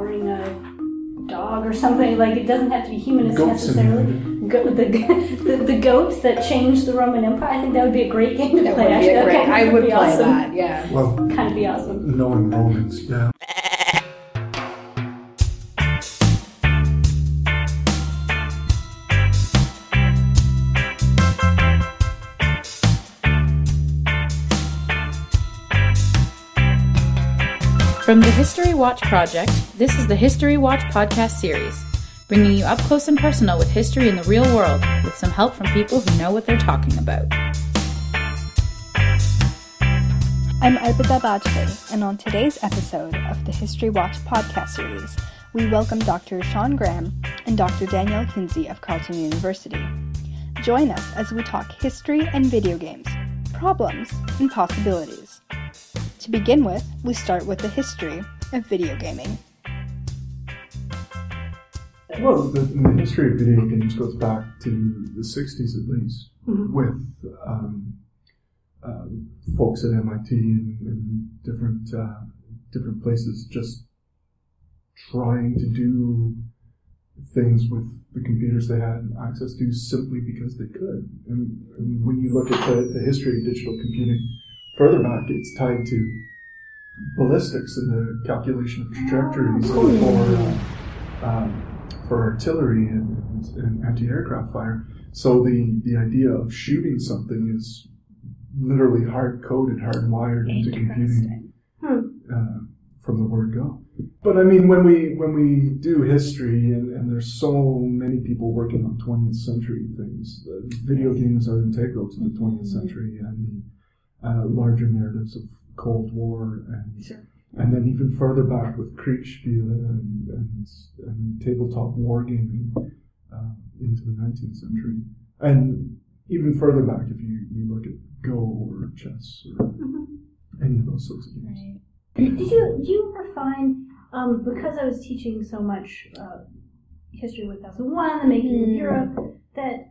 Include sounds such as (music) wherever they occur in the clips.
powering a dog or something. Like it doesn't have to be humanist Goat necessarily. Go, the, (laughs) the the goats that changed the Roman Empire. I think that would be a great game to That play. would be Actually, a great. kind of I would be play awesome. that. Yeah. Well, Kind of be awesome. knowing Romans, yeah. From the History Watch Project, this is the History Watch podcast series, bringing you up close and personal with history in the real world with some help from people who know what they're talking about. I'm Arpita Bajpeyi, and on today's episode of the History Watch podcast series, we welcome Dr. Shawn Graham and Dr. Danielle Kinsey of Carleton University. Join us as we talk history and video games, problems and possibilities. To begin with, we start with the history of video gaming. Well, the, the history of video games goes back to the 60s at least, Mhm. with um, uh, folks at MIT and, and different uh, different places just trying to do things with the computers they had access to simply because they could. And, and when you look at the, the history of digital computing further back, it's tied to ballistics and the calculation of trajectories for uh, um, for artillery and, and, and anti-aircraft fire. So the, the idea of shooting something is literally hard coded, hard wired into computing Interesting. uh, from the word go. But I mean, when we when we do history, and, and there's so many people working on 20th century things, uh, video games are integral to the 20th century and the uh, larger narratives of Cold War and Sure. and then even further back with Kriegsspiele and, and, and tabletop wargaming uh, into the 19th century. And even further back, if you, you look at Go or chess or Mhm. any of those sorts of games. Did you did you ever find um, because I was teaching so much uh, history of 1001, the making of Mm. Europe, that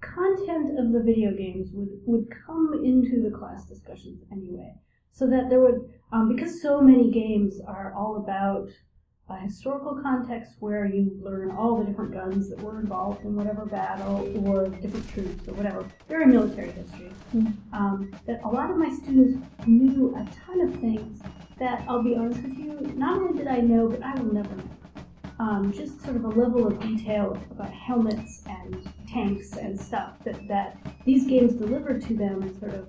content of the video games would would come into the class discussions anyway, so that there would um, because so many games are all about a historical context where you learn all the different guns that were involved in whatever battle or different troops or whatever, very military history. Um, that a lot of my students knew a ton of things that I'll be honest with you, not only did I know, but I will never know. Um, just sort of a level of detail about helmets and tanks and stuff that, that these games delivered to them and sort of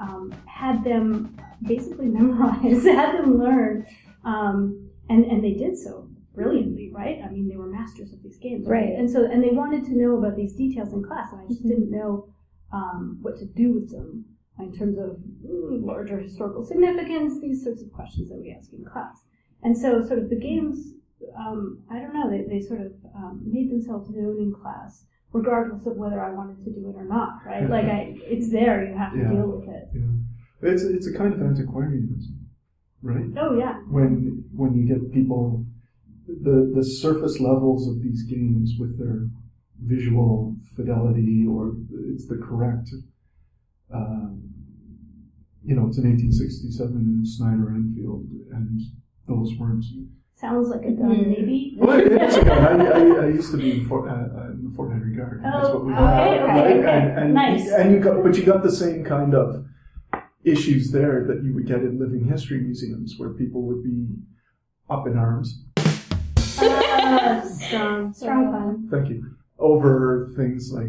um, had them basically (laughs) memorize, had them learn, um, and and they did so brilliantly, right? I mean, they were masters of these games, Right. And so and they wanted to know about these details in class, and I just didn't know um, what to do with them in terms of mm, larger historical significance, these sorts of questions that we ask in class. And so, sort of the games, um, I don't know, they, they sort of um, made themselves known in class, regardless of whether I wanted to do it or not, right? Like, I, (laughs) it's there, you have to Yeah. deal with it. Yeah. It's, it's a kind of antiquarianism, right? Oh, yeah. When, when you get people, the, the surface levels of these games with their visual fidelity or it's the correct, um, you know, it's an 1867 Snider Enfield and those weren't Sounds like a gun, Mm. maybe. Well, it is a gun. I, I, I used to be in Fort, uh, uh, in the Fort Henry Guard. and that's Oh, what we okay, did. okay, Right? okay. And, and, Nice. And you got, but you got the same kind of issues there that you would get in living history museums, where people would be up in arms. (laughs) Uh, strong, strong fun. Thank you. Over things like,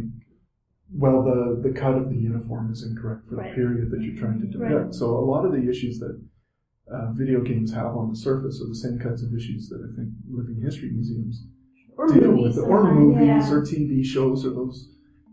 well, the the cut of the uniform is incorrect for the Right. period that you're trying to depict. Right. So a lot of the issues that uh, video games have on the surface are the same kinds of issues that I think living history museums Or deal movies. with, or movies, yeah. or TV shows, or those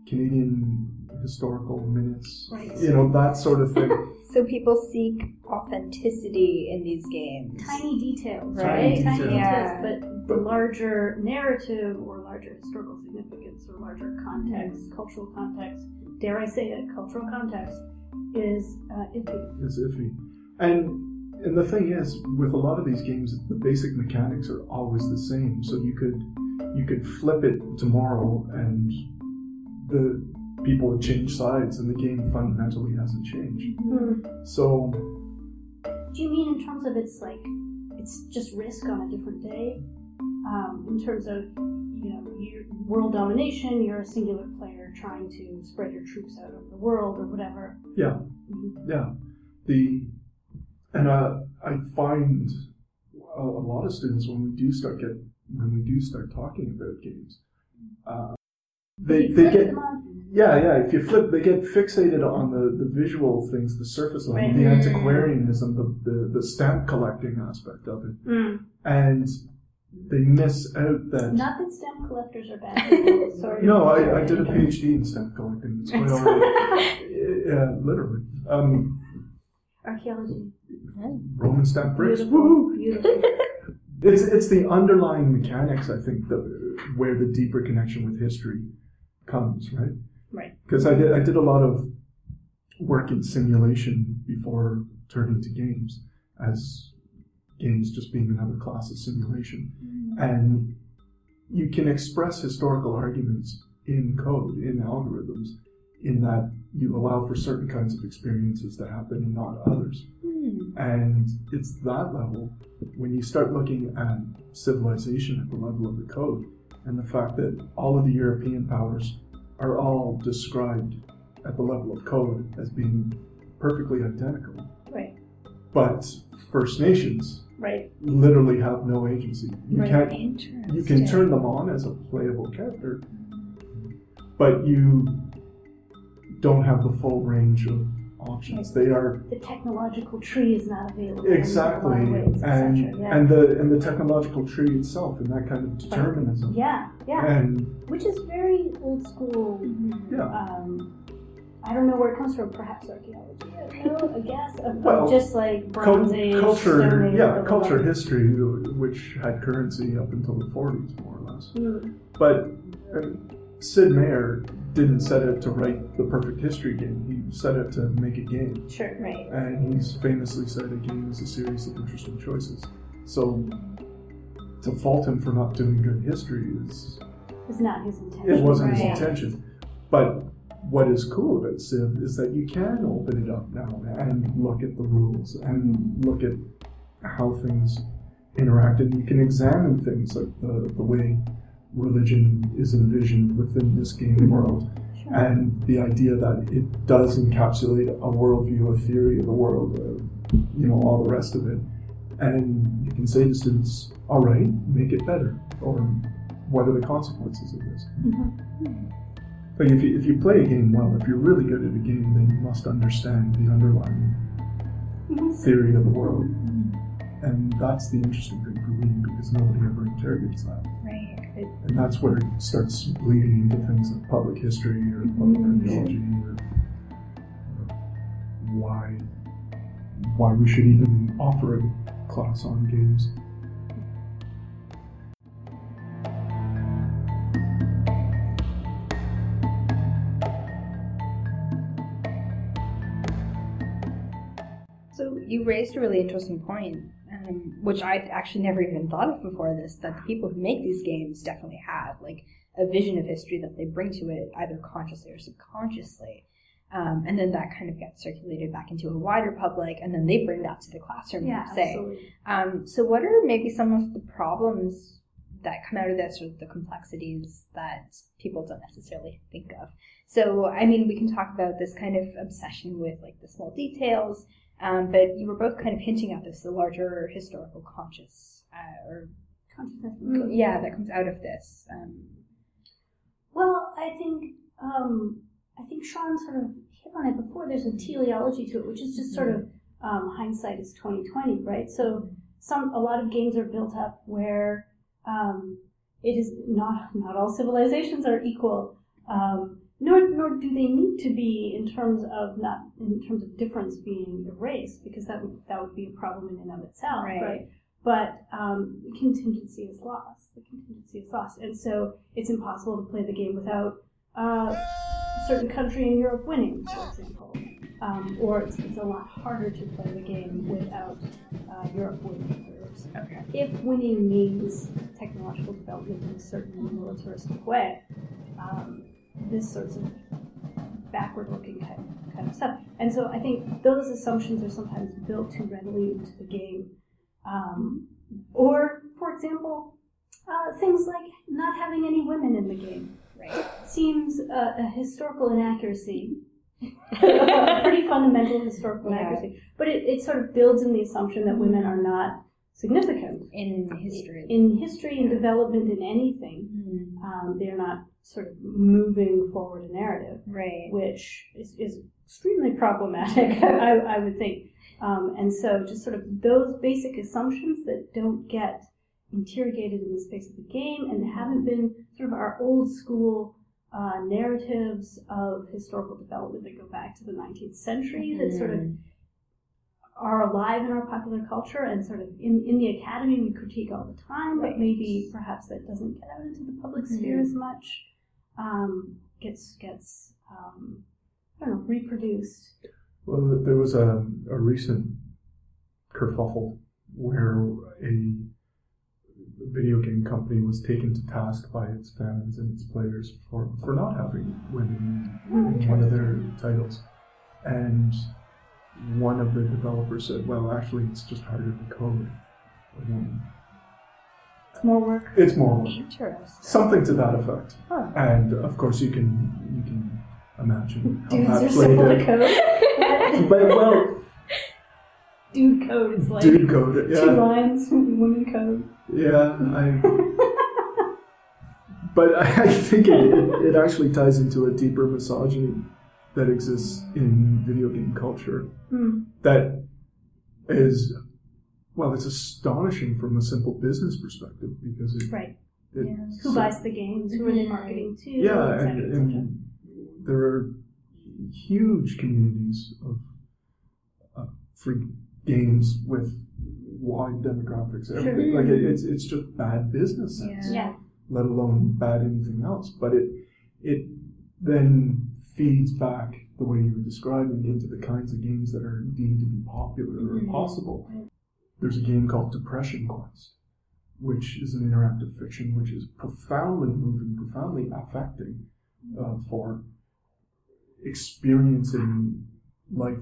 Canadian historical minutes. Right. You know that sort of thing. (laughs) So people seek authenticity in these games. tiny details, Tiny right? details. Tiny Yeah. details, but the larger narrative or larger historical significance or larger context, cultural context, dare I say it, cultural context, is uh, iffy. It's iffy, and and the thing is, with a lot of these games, the basic mechanics are always the same. So you could you could flip it tomorrow, and the people would change sides, and the game fundamentally hasn't changed. So Do you mean in terms of its like it's just risk on a different day. Um, in terms of you know your world domination, you're a singular player trying to spread your troops out over the world or whatever. Yeah, Mhm. yeah. The and uh, I find a, a lot of students when we do start get when we do start talking about games, uh, they they get yeah yeah. If you flip, they get fixated on the, the visual things, the surface level, Right. the antiquarianism, the, the the stamp collecting aspect of it, Mm. and they miss out that. Not that stamp collectors are bad. (laughs) Sorry. no, I, I did a PhD in stamp collecting. It's quite all right. (laughs) Yeah, literally. Um, Archaeology. Roman stamp bricks. Beautiful. Beautiful. (laughs) It's it's the underlying mechanics, I think, that where the deeper connection with history comes, right? Right. Because I did I did a lot of work in simulation before turning to games, as games just being another class of simulation, mm. and you can express historical arguments in code, in algorithms, in that you allow for certain kinds of experiences to happen and not others. Hmm. And it's that level when you start looking at civilization at the level of the code and the fact that all of the European powers are all described at the level of code as being perfectly identical. Right. But First Nations Right. literally have no agency. You Right. can't you can turn them on as a playable character, mm-hmm. but you don't have the full range of options. They are The technological tree is not available. exactly, a lot of ways, and. Yeah. and the and the technological tree itself, and that kind of determinism, yeah. Yeah. and Which is very old school. yeah, Um, I don't know where it comes from. Perhaps archaeology. I know. I guess of, Well, just like Bronze Age, culture, yeah, culture history, which had currency up until the 40s, more or less. Mm. But uh, Sid Meier didn't set out to write the perfect history game. He set out to make a game. Sure. Right. and he's famously said a game is a series of interesting choices. So to fault him for not doing good history is It's not his intention. it wasn't Right. his intention. But what is cool about Civ is that you can open it up now and look at the rules and look at how things interact and you can examine things like the, the way religion is envisioned within this game world and the idea that it does encapsulate a worldview, a theory of the world, uh, you know, all the rest of it. And you can say to students, all right, make it better, or what are the consequences of this? Mhm. Like if you, if you play a game well, if you're really good at a game, then you must understand the underlying Mhm. theory of the world. And that's the interesting thing for me because nobody ever interrogates that. Right. And that's where it starts leading into things like public history or mm-hmm. public archaeology or why why we should even offer a class on games. So you raised a really interesting point, um, which I'd actually never even thought of before this. That the people who make these games definitely have like a vision of history that they bring to it, either consciously or subconsciously, um, and then that kind of gets circulated back into a wider public, and then they bring that to the classroom. Yeah, say, um, so what are maybe some of the problems that come out of this, or the complexities that people don't necessarily think of? So, I mean, we can talk about this kind of obsession with like the small details, um, but you were both kind of hinting at this, the larger historical conscious, uh, or Consciousness. yeah, that comes out of this. Um, Well, I think um, I think Shawn sort of hit on it before. There's a teleology to it, which is just sort of um, hindsight is twenty twenty, right? So some a lot of games are built up where um, it is not not all civilizations are equal, um, nor nor do they need to be in terms of not in terms of difference being erased, because that would that would be a problem in and of itself, Right. right? But um, contingency is lost. The contingency is lost, and so it's impossible to play the game without uh, a certain country in Europe winning, for example. Um, or it's, it's a lot harder to play the game without uh, Europe winning. Okay. If winning means technological development in a certain militaristic way, um, this sorts of backward-looking kind of, kind of stuff. And so I think those assumptions are sometimes built too readily into the game. Um, or, for example, uh, things like not having any women in the game. Right. Seems uh, a historical inaccuracy. (laughs) a pretty fundamental historical Yeah. inaccuracy. But it, it sort of builds in the assumption that women are not significant In history. in history and development in anything. Mm, Um, they're not sort of moving forward a narrative right. which is, is extremely problematic, (laughs) I, I would think. Um, and so, just sort of those basic assumptions that don't get interrogated in the space of the game and haven't been sort of our old school uh, narratives of historical development that go back to the 19th century that sort of Mm. Are alive in our popular culture and sort of in, in the academy we critique all the time, Right. but maybe perhaps that doesn't get out into the public sphere as much. Um, gets gets um, I don't know reproduced. Well, there was a, a recent kerfuffle where a video game company was taken to task by its fans and its players for, for not having women in one of their titles. And one of the developers said, well, actually, it's just harder to code. It's more work. It's more work. Interesting. Something to that effect. Huh. And of course, you can you can imagine (laughs) how Dudes that are played simple to out. code. (laughs) But well, (laughs) Dude code is like dude code, two yeah, lines. Women code. yeah. I, but I think it, it, it actually ties into a deeper misogyny that exists in video game culture Hmm. that is, well, it's astonishing from a simple business perspective because it, Right. it Who buys the games? Who are they marketing to? yeah, cetera, and, and there are huge communities of uh, free games with wide demographics. Everything. Like it, it's it's just bad business sense, Yeah. let alone bad anything else. But it it then feeds back the way you were describing into the kinds of games that are deemed to be popular Mm-hmm. or possible. There's a game called Depression Quest, which is an interactive fiction which is profoundly moving, profoundly affecting uh, for experiencing life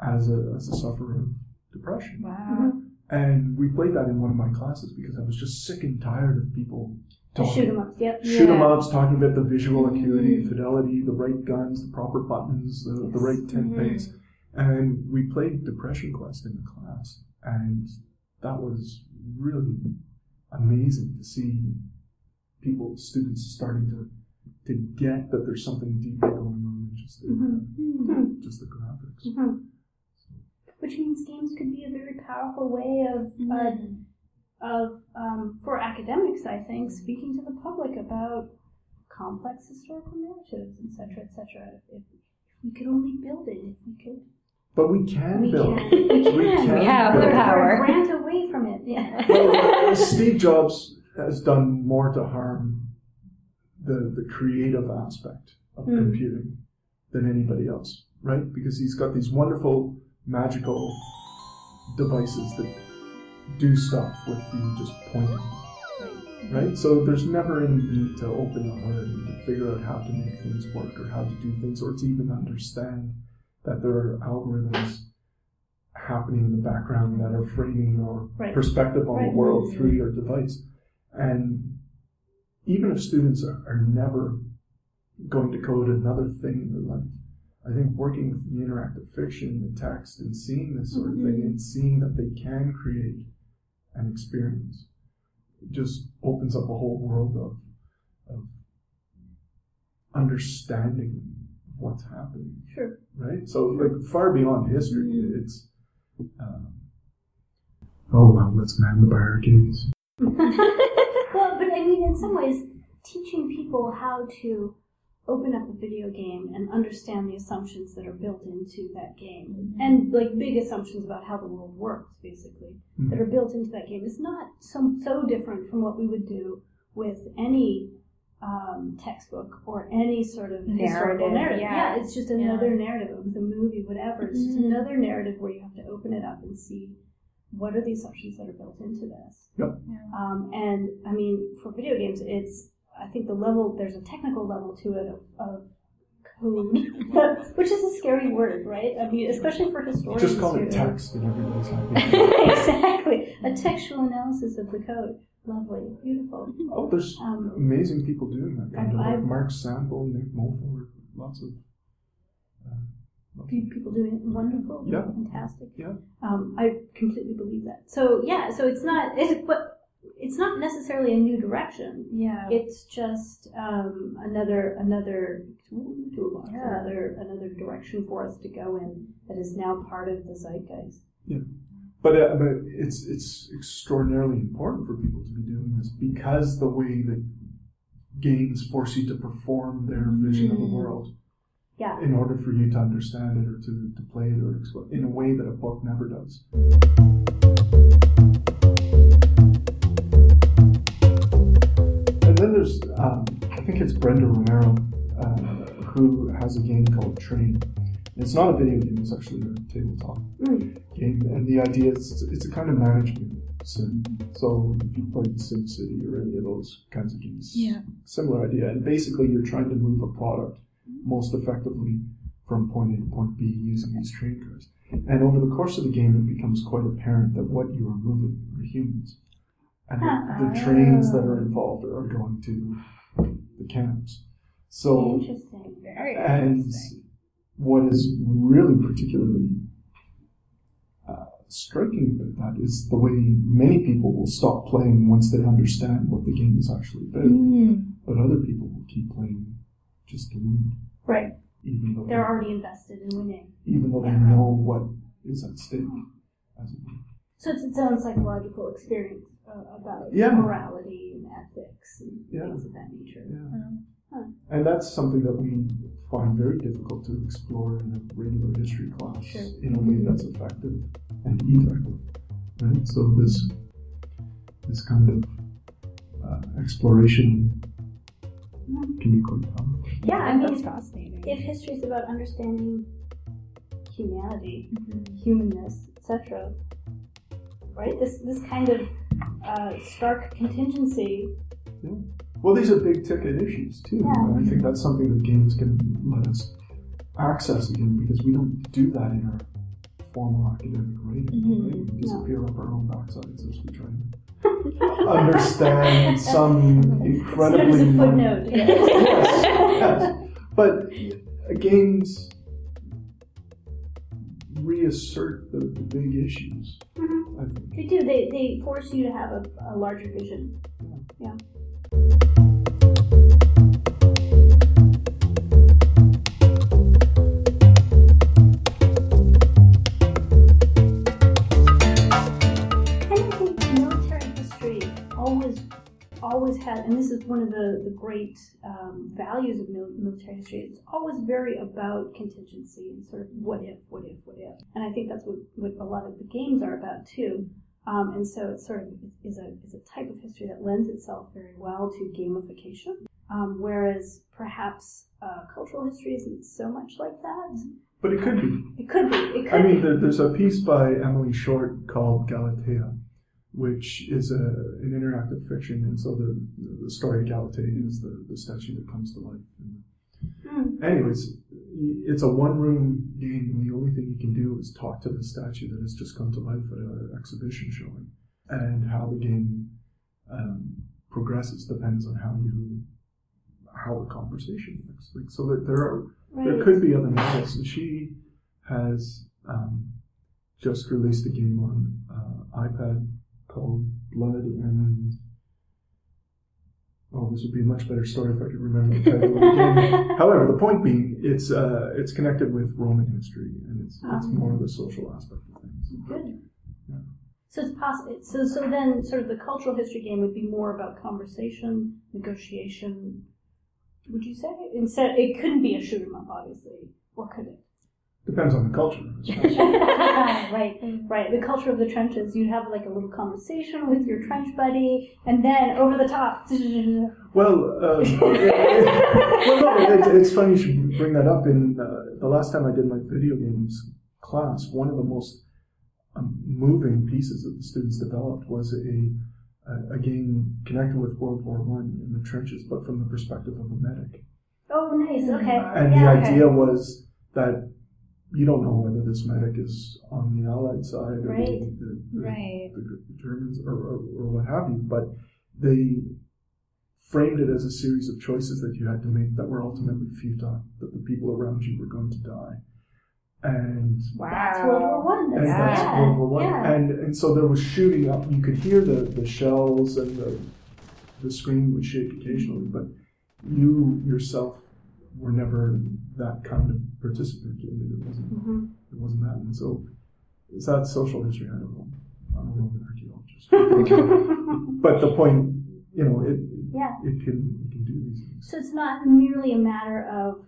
as a, as a sufferer of depression. Wow. And we played that in one of my classes because I was just sick and tired of people talking shoot 'em ups. Yep. shoot 'em Yeah. ups, talking about the visual acuity, fidelity, the right guns, the proper buttons, the, the right tent Mhm. base. And we played Depression Quest in the class, and that was really amazing to see people, students starting to to get that there's something deeper going on than just the, Mhm. just the graphics. Mhm. Which means games could be a very powerful way of uh, of um, for academics, I think, speaking to the public about complex historical narratives, etc., etc. If, if we could only build it, if we could, But we can we build. can. (laughs) We can. We can We have the build. We're- power. We're (laughs) grant away from it. Yeah. well, Steve Jobs has done more to harm the the creative aspect of Mm. computing than anybody else, right? Because he's got these wonderful magical devices that do stuff with you just pointing, right? So there's never any need to open a hood and to figure out how to make things work or how to do things or to even understand that there are algorithms happening in the background that are framing your Right. perspective on Right. the world mm-hmm. through your device. And even if students are, are never going to code another thing in their life, I think working with the interactive fiction, the text, and seeing this sort of thing mm-hmm. and seeing that they can create an experience it just opens up a whole world of, of understanding what's happening Sure. right? So like far beyond history, it's. Um, oh well, let's man the barricades. (laughs) well, but I mean, in some ways, teaching people how to open up a video game and understand the assumptions that are built into that game, and like big assumptions about how the world works, basically, that are built into that game, is not so so different from what we would do with any. Um, textbook or any sort of historical Narrative, narrative. yeah. it's just another narrative with a movie, whatever. It's just another narrative where you have to open it up and see what are the assumptions that are built into this. Um, and I mean, for video games, it's I think the level there's a technical level to it of, of code, (laughs) which is a scary word, right? I mean, especially for historians. Just call it text and everybody's happy. (laughs) exactly. A textual analysis of the code. Lovely, beautiful. oh, there's Um, amazing people doing that kind of work. Mark Sample, Nick Montfort, lots of. Uh, people doing it wonderful, Yeah. fantastic. Yeah. Um, I completely believe that. So yeah, so it's not, (laughs) it's, but it's not necessarily a new direction. Yeah. It's just um, another another tool in the toolbox, Yeah. another another direction for us to go in that is now part of the zeitgeist. Yeah. But, uh, but it's it's extraordinarily important for people to be doing this because the way that games force you to perform their vision of the Mm. world Yeah. in order for you to understand it or to, to play it or explore in a way that a book never does. Um, I think it's Brenda Romero, uh, who has a game called Train. It's not a video game, it's actually a tabletop Mm. game. And the idea is it's a kind of management sim. So if you played SimCity or any of those kinds of games, Yeah. similar idea. And basically, you're trying to move a product most effectively from point A to point B using these train cars. And over the course of the game, it becomes quite apparent that what you are moving are humans. And the, the trains that are involved are going to the camps. So, Interesting. Very and interesting. what is really particularly uh, striking about that is the way many people will stop playing once they understand what the game is actually about. Mm. But other people will keep playing just to win, Right. even though They're already invested in winning. even though they know what is at stake. As it were. So it's its own psychological experience about Yeah. morality and ethics and Yeah. things of that nature. Yeah. Huh. And that's something that we find very difficult to explore in a regular history class Sure. in a way that's effective and effective. Right? So this this kind of uh, exploration can be quite powerful. Yeah, I mean, that's fascinating. if history is about understanding humanity, Mhm. humanness, etc., right? This this kind of uh, stark contingency. Yeah. Well, these are big ticket issues too. Yeah. I think that's something that games can let us access again because we don't do that in our formal academic writing. Mhm. Right? We disappear up our own backsides as we try to understand (laughs) some incredibly There's a footnote. yes, yes. (laughs) But games reassert the, the big issues. Mhm. They do. They they force you to have a, a larger vision. Yeah. And and this is one of the, the great um, values of military history, it's always very about contingency and sort of what if, what if, what if. And I think that's what, what a lot of the games are about too. Um, and so it's sort of is a, is a type of history that lends itself very well to gamification. Um, whereas perhaps uh, cultural history isn't so much like that. But it could be. It could be. It could I mean, there, there's a piece by Emily Short called Galatea, which is a, an interactive fiction. And so the, the story of Galatea is the, the statue that comes to life. And Hmm. anyways, it's a one room game, and the only thing you can do is talk to the statue that has just come to life at an exhibition showing. And how the game um, progresses depends on how you how the conversation looks. Like, so that there are there could be other novels, and she has um, just released a game on uh, iPad called Blood and. Oh, this would be a much better story if I could remember the title of the game. (laughs) However, the point being, it's uh, it's connected with Roman history, and it's it's Ah. more the social aspect of things. Good. Yeah. So it's possible. So so then, sort of the cultural history game would be more about conversation, negotiation. Would you say instead? It couldn't be a shoot 'em up, obviously, or could it? Depends on the culture. (laughs) (laughs) right, right. The culture of the trenches. You'd have like a little conversation with your trench buddy, and then over the top. (laughs) Well, um, well, no, it, it's funny you should bring that up. In uh, the last time I did my video games class, one of the most um, moving pieces that the students developed was a a, a game connected with World War One in the trenches, but from the perspective of a medic. Oh, nice. Okay. And yeah, the okay. idea was that you don't know whether this medic is on the Allied side or Right. the, the, Right. the Germans or, or, or what have you, but they framed it as a series of choices that you had to make that were ultimately futile, that the people around you were going to die. And Wow. That's World War One. and That's, that's yeah. World War One. Yeah. And and so there was shooting up. You could hear the, the shells and the the screen would shake occasionally, but you yourself were never that kind of participant in it. It wasn't Mhm. it wasn't that. And so is that social history? I don't know. I'm a Roman archaeologist. (laughs) but the point, you know, it Yeah. it can it can do these things. So it's not merely a matter of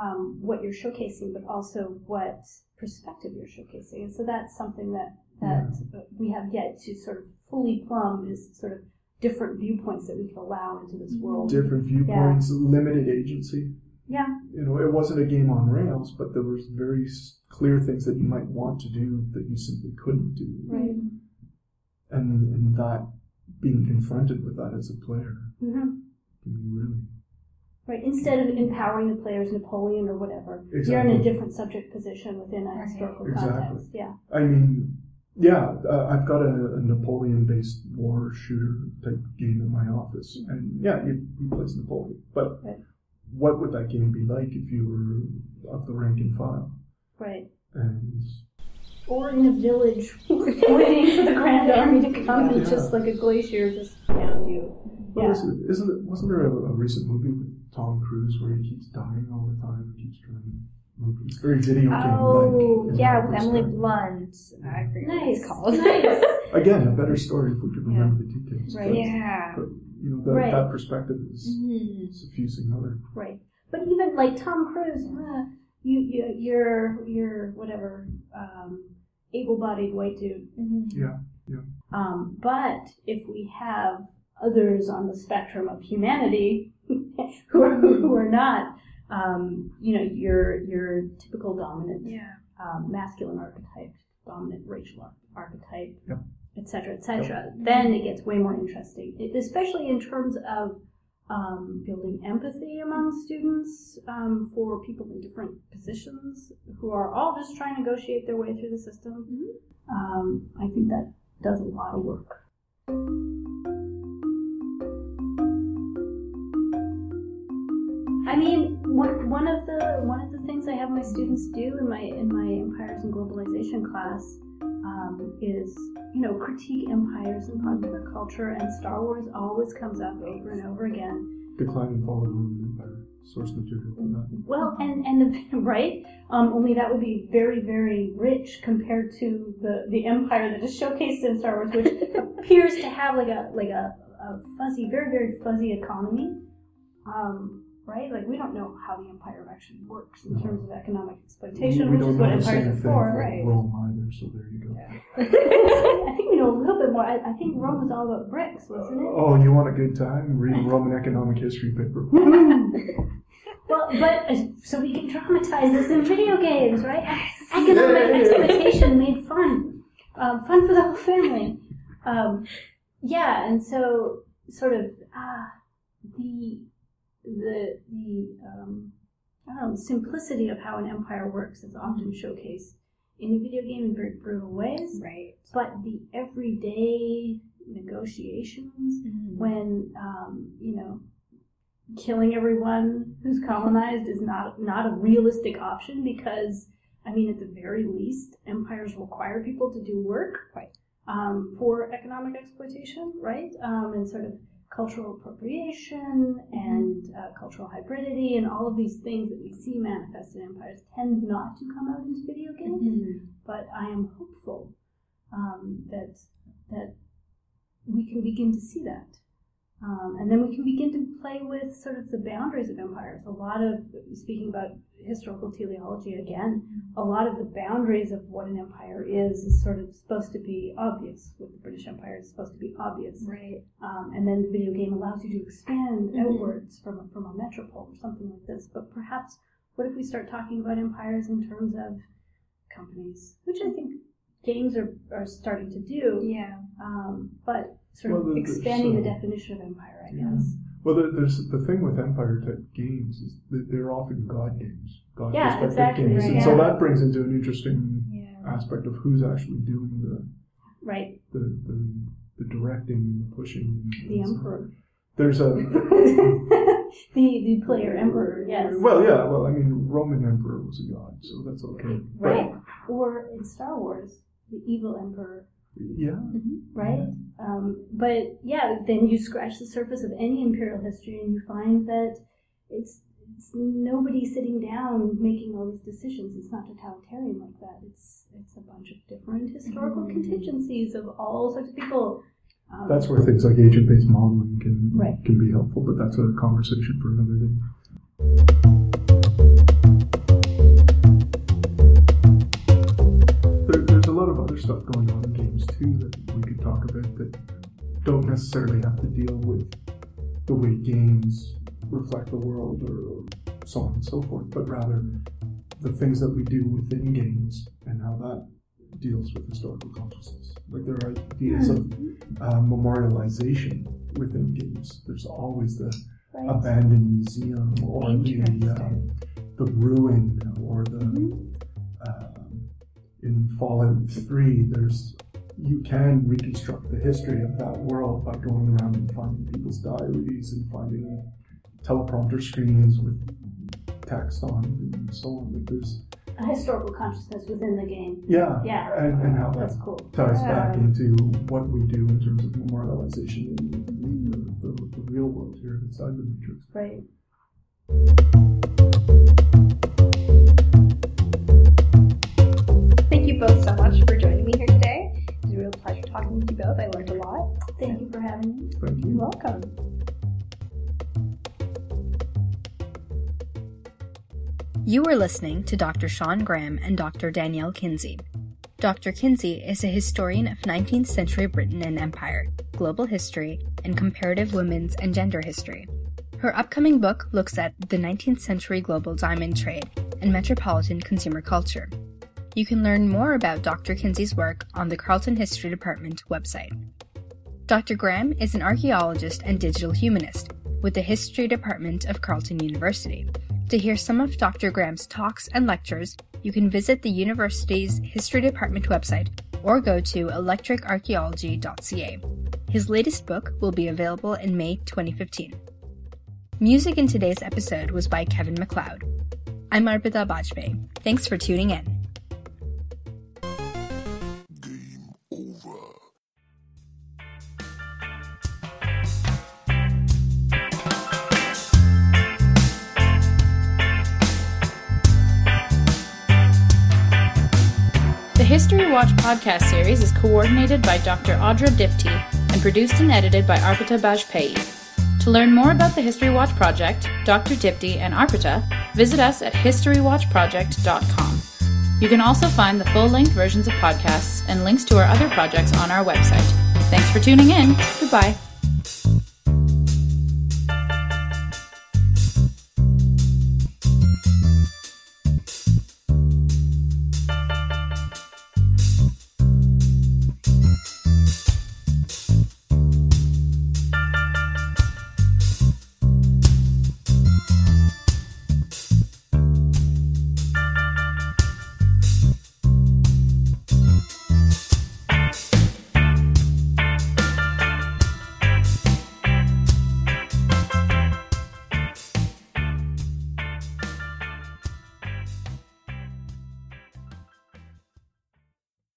um, what you're showcasing, but also what perspective you're showcasing. And so that's something that that we have yet to sort of fully plumb is sort of different viewpoints that we can allow into this world. Different viewpoints, limited agency. Yeah. you know, it wasn't a game on rails, but there was very clear things that you might want to do that you simply couldn't do, Right. and and that being confronted with that as a player hmm can be really Right. Instead of empowering the players, Napoleon or whatever, you're in a different subject position within a historical Exactly. context. Yeah. I mean, yeah, uh, I've got a, a Napoleon-based war shooter type game in my office, and yeah, you, you plays Napoleon. But Right. What would that game be like if you were of the rank and file? Right. And Or in a village (laughs) waiting for the Grand Army to come and Yeah. just like a glacier just pound you. what Yeah. is it? Isn't it? Wasn't there a, a recent movie with Tom Cruise where he keeps dying all the time? He keeps trying to move. It's very video game like. Oh, yeah, with Emily Blunt. Blunt. I forget what Nice. it's called. Nice. (laughs) Again, a better story if we could Yeah. remember the details. Right. But, yeah. but you know, that, Right. that perspective is Mhm. suffusing other. Right. But even like Tom Cruise, uh, you, you you're you're whatever um, able-bodied white dude. Mhm. Yeah. Um, but if we have others on the spectrum of humanity (laughs) who are who are not, um, you know, your your typical dominant Yeah. um, masculine archetype, dominant racial ar- archetype, Yep. etc. cetera, et cetera, then it gets way more interesting, It- especially in terms of um, building empathy among students um, for people in different positions who are all just trying to negotiate their way through the system. Um, I think that does a lot of work. I mean, one, one of the one of the things I have my students do in my in my empires and globalization class um, is you know critique empires and popular culture, and Star Wars always comes up over and over again. Decline and Fall of the Roman Empire. Source material for that. Well, and and the, (laughs) right, um, only that would be very very rich compared to the the empire that is showcased in Star Wars, which (laughs) appears to have like a like a, a fuzzy, very very fuzzy economy. Um, right, like we don't know how the empire actually works in terms of economic exploitation, we which is don't what know empires thing are for, for right? Rome either, so there you go. (laughs) I think we know a little bit more. I, I think Rome was all about bricks, wasn't it? Oh, you want a good time? Read Roman economic history paper. (laughs) (laughs) Well, but uh, so we can dramatize this in video games, right? Economic Yay. exploitation made fun, um, fun for the whole family. Um, yeah, and so sort of ah, the the the um, I don't know the simplicity of how an empire works is often showcased in a video game in very brutal ways, Right. but the everyday negotiations Mhm. when um, you know killing everyone who's colonized is not not a realistic option because I mean at the very least empires require people to do work Right. um, for economic exploitation right um, and sort of cultural appropriation and uh, cultural hybridity and all of these things that we see manifested in empires tend not to come out into video games. Mhm. but I am hopeful um, that that we can begin to see that, um, and then we can begin to play with sort of the boundaries of empires. A lot of speaking about historical teleology again, a lot of the boundaries of what an empire is is sort of supposed to be obvious. With the British Empire, is supposed to be obvious, Right. um, and then the video game allows you to expand Mhm. outwards from a, from a metropole or something like this. But perhaps, what if we start talking about empires in terms of companies, which I think games are, are starting to do, Yeah. um, but sort Well, of the- the- expanding the definition of empire, I Yeah. guess. Well, there, there's the thing with Empire type games is that they're often god games, god Yeah, perspective exactly, games, right, and so that brings into an interesting Yeah. aspect of who's actually doing the Right. the the, the directing and the pushing. The and so emperor. There's a (laughs) the the player emperor. Yes. well, yeah. Well, I mean, Roman emperor was a god, so that's okay. But, Right. Or in Star Wars, the evil emperor. yeah. Right. Um, but yeah, then you scratch the surface of any imperial history, and you find that it's it's nobody sitting down making all these decisions. It's not totalitarian like that. It's it's a bunch of different historical Mm. contingencies of all sorts of people. Um, That's where things like agent-based modeling can Right. can be helpful, but that's a conversation for another day. Other stuff going on in games too that we could talk about that don't necessarily have to deal with the way games reflect the world or so on and so forth, but rather the things that we do within games and how that deals with historical consciousness. Like there are ideas of uh, memorialization within games. There's always the right. abandoned museum or the um, the ruin or the um, in Fallout Three. There's you can reconstruct the history of that world by going around and finding people's diaries and finding teleprompter screens with text on and so on. Like there's a historical consciousness within the game. yeah, Yeah. and, and how that cool. ties back into what we do in terms of memorialization in the, the, the real world here inside the matrix. Right. Both. I learned a lot. Thank you for having me. Thank You're welcome. You are listening to Dr. Shawn Graham and Dr. Danielle Kinsey. Dr. Kinsey is a historian of 19th century Britain and Empire, global history, and comparative women's and gender history. Her upcoming book looks at the 19th century global diamond trade and metropolitan consumer culture. You can learn more about Dr. Kinsey's work on the Carleton History Department website. Dr. Graham is an archaeologist and digital humanist with the History Department of Carleton University. To hear some of Dr. Graham's talks and lectures, you can visit the university's History Department website or go to electricarchaeology.ca. His latest book will be available in May 2015. Music in today's episode was by Kevin MacLeod. I'm Arpita Bajpeyi. Thanks for tuning in. Podcast series is coordinated by Dr. Audra Diptee and produced and edited by Arpita Bajpeyi. To learn more about the History Watch project, Dr. Diptee, and Arpita, visit us at historywatchproject.com. You can also find the full length versions of podcasts and links to our other projects on our website. Thanks for tuning in. Goodbye.